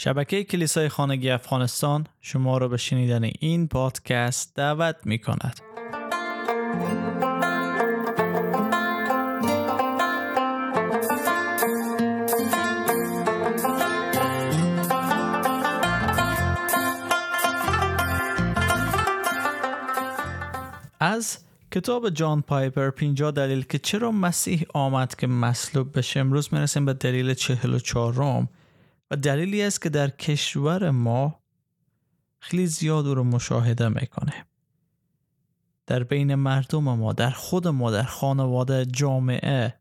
شبکه کلیسای خانگی افغانستان شما را به شنیدن این پادکست دعوت می کند. از کتاب جان پایپر 50 دلیل که چرا مسیح آمد که مصلوب بشه امروز می‌رسیم به دلیل 44 روم و دلیلی است که در کشور ما خیلی زیاد رو مشاهده می‌کنه. در بین مردم ما در خود ما در خانواده جامعه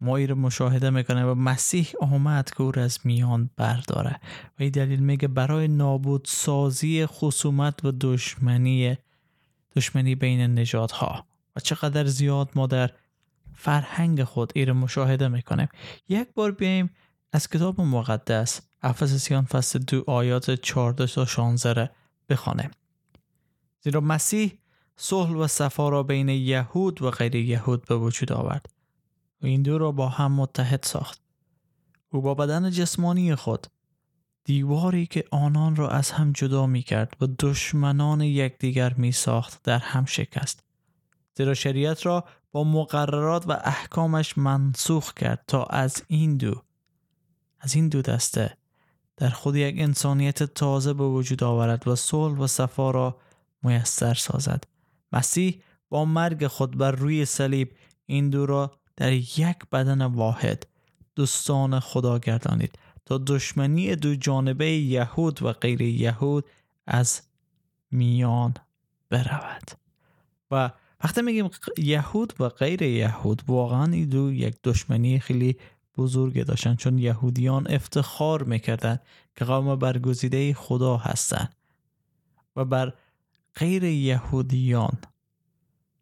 ما رو مشاهده می‌کنه و مسیح آمد که او را از میان برداره. و این دلیل میگه برای نابود سازی خصومت و دشمنی دشمنی بین نجات و چقدر زیاد ما در فرهنگ خود ایر مشاهده می‌کنیم. یک بار بیایم از کتاب مقدس افسسیان فصل دو آیات 14 تا 16 بخوانیم زیرا مسیح صلح و صفا را بین یهود و غیر یهود به وجود آورد و این دو را با هم متحد ساخت. او با بدن جسمانی خود دیواری که آنان را از هم جدا می کرد و دشمنان یکدیگر می ساخت در هم شکست. زیرا شریعت را با مقررات و احکامش منسوخ کرد تا از این دو از این دو دسته در خود یک انسانیت تازه به وجود آورد و صلح و صفا را میسر سازد. مسیح با مرگ خود بر روی صلیب این دو را در یک بدن واحد دوستان خدا گردانید تا دشمنی دو جانبه یهود و غیر یهود از میان برود. و وقتی میگیم یهود و غیر یهود واقعا این دو یک دشمنی خیلی بزرگ داشتن چون یهودیان افتخار می‌کردن که قوم برگزیده خدا هستند و بر غیر یهودیان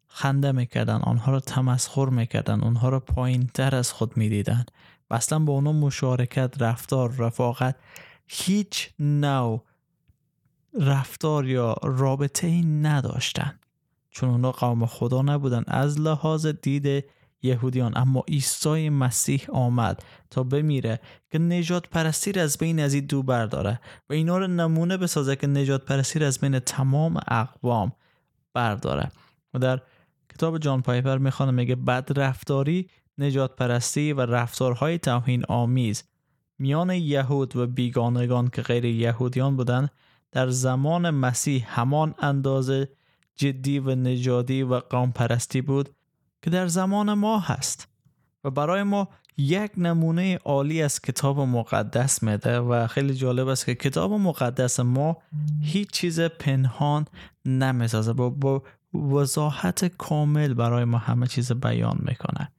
خنده می‌کردن آنها را تمسخر می‌کردن آنها را پایین تر از خود می‌دیدن و اصلا با اونا مشارکت رفتار رفاقت هیچ نوع رفتار یا رابطه ای نداشتن. چون اونا قوم خدا نبودن از لحاظ دید یهودیان اما عیسی مسیح آمد تا بمیره که نجات پرستی از بین از این دو برداره و اینا رو نمونه بسازه که نجات پرستی از بین تمام اقوام برداره. و در کتاب جان پایپر می‌خوانه میگه بد رفتاری نجات پرستی و رفتارهای توهین آمیز میان یهود و بیگانگان که غیر یهودیان بودند در زمان مسیح همان اندازه جدی و نجادی و قوم پرستی بود که در زمان ما هست و برای ما یک نمونه عالی از کتاب مقدس میده و خیلی جالب است که کتاب مقدس ما هیچ چیز پنهان نمی‌سازه با, با وضاحت کامل برای ما همه چیز بیان می‌کنه.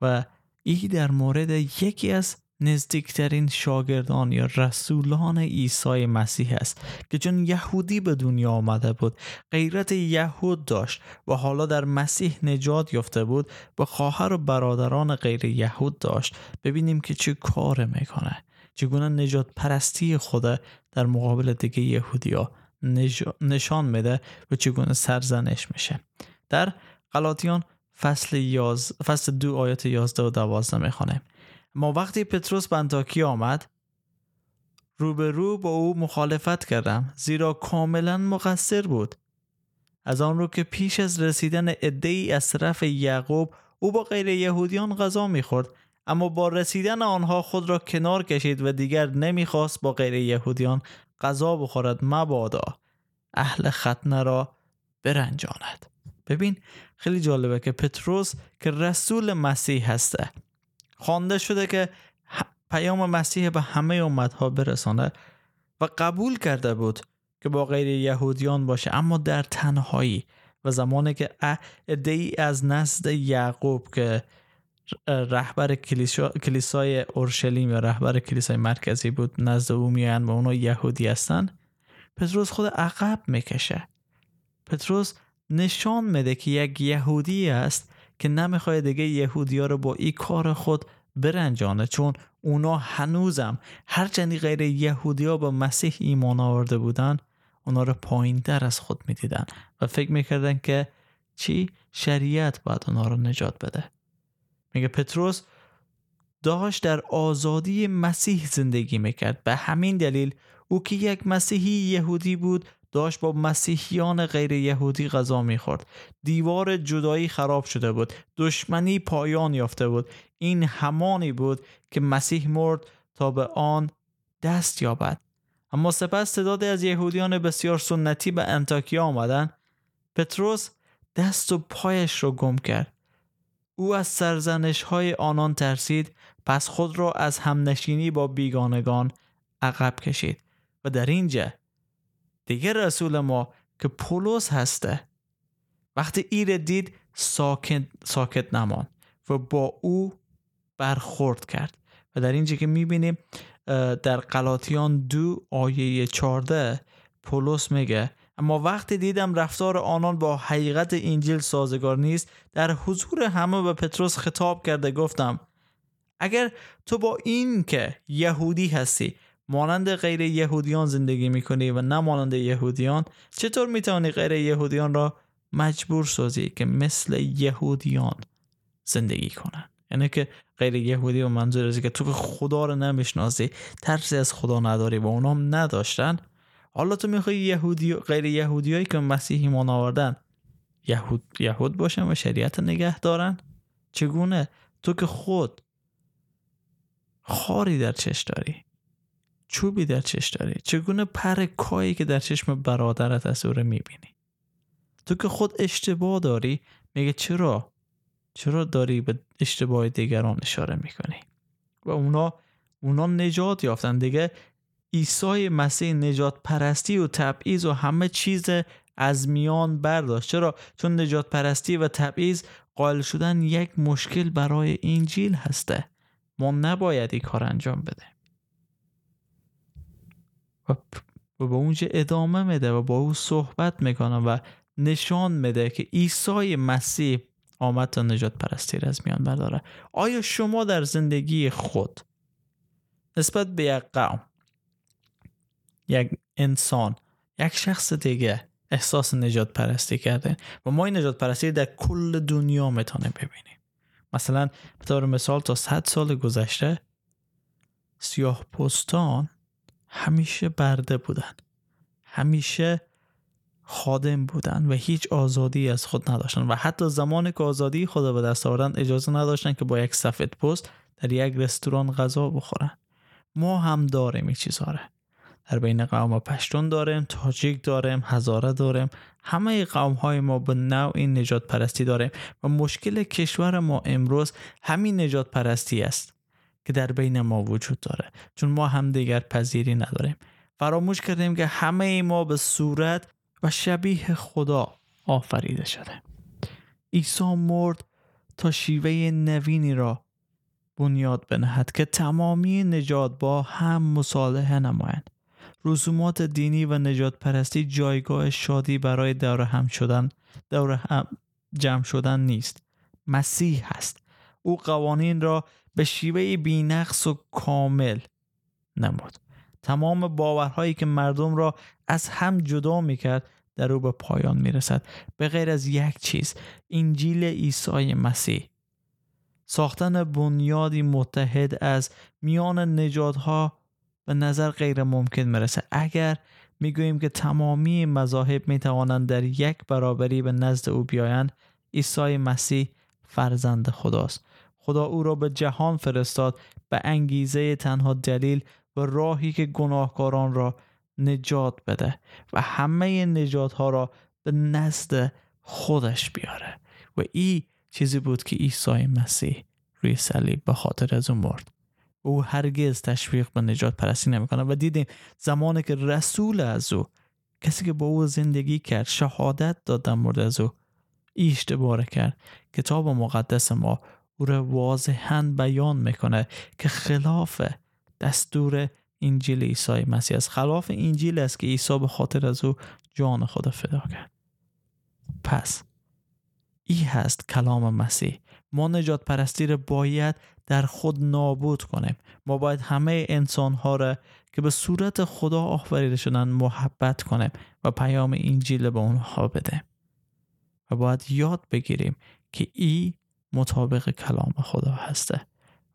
و ای در مورد یکی از نزدیکترین شاگردان یا رسولان عیسی مسیح است که چون یهودی به دنیا آمده بود غیرت یهود داشت و حالا در مسیح نجات یافته بود و خواهر و برادران غیر یهود داشت. ببینیم که چه کار می‌کنه. چگونه نجات پرستی خود در مقابل دیگه یهودیا نشان میده و چگونه سرزنش میشه. در غلاطیان فصل, یاز... فصل دو آیات یازده و دوازده می‌خوانیم ما وقتی پتروس به انتاکی آمد روبرو با او مخالفت کردم زیرا کاملا مقصر بود. از آن رو که پیش از رسیدن ای از طرف یعقوب او با غیر یهودیان غذا می‌خورد اما با رسیدن آنها خود را کنار کشید و دیگر نمی‌خواست با غیر یهودیان غذا بخورد مبادا اهل ختنه را برنجاند. ببین خیلی جالبه که پتروس که رسول مسیح هسته خوانده شده که پیام مسیح به همه امتها برسانه و قبول کرده بود که با غیر یهودیان باشه. اما در تنهایی و زمانی که ای از نسل یعقوب که رهبر کلیسای اورشلیم یا رهبر کلیسای مرکزی بود نزد او میان و اونا یهودی هستن پتروس خود عقب می‌کشه. پتروس نشان میده که یک یهودی است که نمی‌خواد دیگه یهودی ها رو با این کار خود برنجانه چون اونا هنوزم هرچندی غیر یهودی ها با مسیح ایمان آورده بودن اونا رو پایین در از خود می‌دیدن و فکر می‌کردن که چی؟ شریعت باید اونا رو نجات بده. میگه پتروس داشت در آزادی مسیح زندگی می‌کرد. به همین دلیل او که یک مسیحی یهودی بود داشت با مسیحیان غیر یهودی غذا می‌خورد. دیوار جدایی خراب شده بود. دشمنی پایان یافته بود. این همانی بود که مسیح مرد تا به آن دست یابد. اما سپس تعدادی از یهودیان بسیار سنتی به انتاکیا آمدند. پتروس دست و پایش را گم کرد. او از سرزنش های آنان ترسید. پس خود را از همنشینی با بیگانگان عقب کشید. و در اینجا دیگه رسول ما که پولس هسته. وقتی ایر دید ساکت, ساکت نمان و با او برخورد کرد. و در اینجا که می‌بینیم در قلاتیان دو آیه 14 پولس میگه اما وقتی دیدم رفتار آنان با حقیقت انجیل سازگار نیست در حضور همه به پتروس خطاب کرده گفتم اگر تو با این که یهودی هستی مانند غیر یهودیان زندگی می‌کنی و نه مانند یهودیان چطور می‌توانی غیر یهودیان را مجبور سازی که مثل یهودیان زندگی کنن؟ یعنی که غیر یهودی و منظور که تو خدا رو نمی‌شناسی ترسی از خدا نداری و اونام نداشتن. حالا تو می‌خوای یهودی غیر یهودیایی که مسیحی ایمان آوردن یهود یهود باشن و شریعت نگه دارن؟ چگونه؟ تو که خود خاری در چش داری. چوبی در چش داری؟ چگونه پر کایی که در چشم برادرت از او می‌بینی؟ تو که خود اشتباه داری میگه چرا؟ چرا داری به اشتباه دیگران اشاره می‌کنی؟ و اونا اونا نجات یافتن. دیگه عیسی مسیح نجات پرستی و تبعیض و همه چیز از میان برداشت. چرا؟ چون نجات پرستی و تبعیض قائل شدن یک مشکل برای انجیل هسته. ما نباید این کار انجام بده و به اونجا ادامه میده و با او صحبت می‌کنه و نشان میده که عیسی مسیح آمد تا نجات پرستی از میان برداره. آیا شما در زندگی خود نسبت به یک قوم یک انسان یک شخص دیگه احساس نجات پرستی کرده؟ و ما این نجات پرستی در کل دنیا می‌تونیم ببینیم. مثلا به طور مثال تا 100 سال گذشته سیاه پستان همیشه برده بودن. همیشه خادم بودن و هیچ آزادی از خود نداشتن. و حتی زمان که آزادی خود به دست آوردن اجازه نداشتن که با یک سفید پست در یک رستوران غذا بخورن. ما هم داریم این چیزاره در بین قوم پشتون داریم تاجیک داریم هزاره داریم. همه قوم های ما به نوع نجات پرستی داریم. و مشکل کشور ما امروز همین نجات پرستی است. که در بین ما وجود داره. چون ما هم دیگر پذیری نداریم. فراموش کردیم که همه ما به صورت و شبیه خدا آفریده شده. عیسی مرد تا شیوه نوینی را بنیاد بنهد که تمامی نجات با هم مصالحه نمایند. رسومات دینی و نجات پرستی جایگاه شادی برای دور هم شدن دور هم جمع شدن نیست. مسیح هست. او قوانین را به شیوه بینقص و کامل نمود تمام باورهایی که مردم را از هم جدا می‌کرد در او به پایان می‌رسد. به غیر از یک چیز انجیل عیسی مسیح. ساختن بنیادی متحد از میان نجاتها به نظر غیر ممکن می‌رسه. اگر می‌گوییم که تمامی مذاهب می‌توانند در یک برابری به نزد او بیایند عیسی مسیح فرزند خداست. خدا او را به جهان فرستاد به انگیزه تنها دلیل و راهی که گناهکاران را نجات بده و همه نجات ها را به نزد خودش بیاره. و این چیزی بود که عیسی مسیح روی صلیب به خاطر از اون مرد. او هرگز تشویق به نجات پرستی نمی‌کنه و دیدیم زمانی که رسول از او کسی که با او زندگی کرد شهادت داد در مورد از او اشتباه کرد. کتاب مقدس ما او را واضحا بیان می‌کنه که خلاف دستور انجیل عیسی مسیح است. خلاف انجیل است که عیسی به خاطر از او جان خدا فدا کرد. پس ای هست کلام مسیح. ما نجات پرستی را باید در خود نابود کنیم. ما باید همه انسان ها را که به صورت خدا آفریده شدن محبت کنیم و پیام انجیل به اونها بدیم. و باید یاد بگیریم که ای مطابق کلام خدا هسته.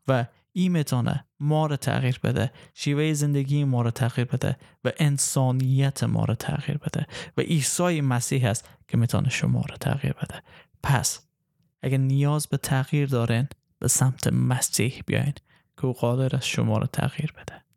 و این می‌تونه ما رو تغییر بده شیوه زندگی ما رو تغییر بده و انسانیت ما رو تغییر بده. و عیسی مسیح است که می‌تونه شما رو تغییر بده. پس اگر نیاز به تغییر دارین به سمت مسیح بیاین که قادر است شما رو تغییر بده.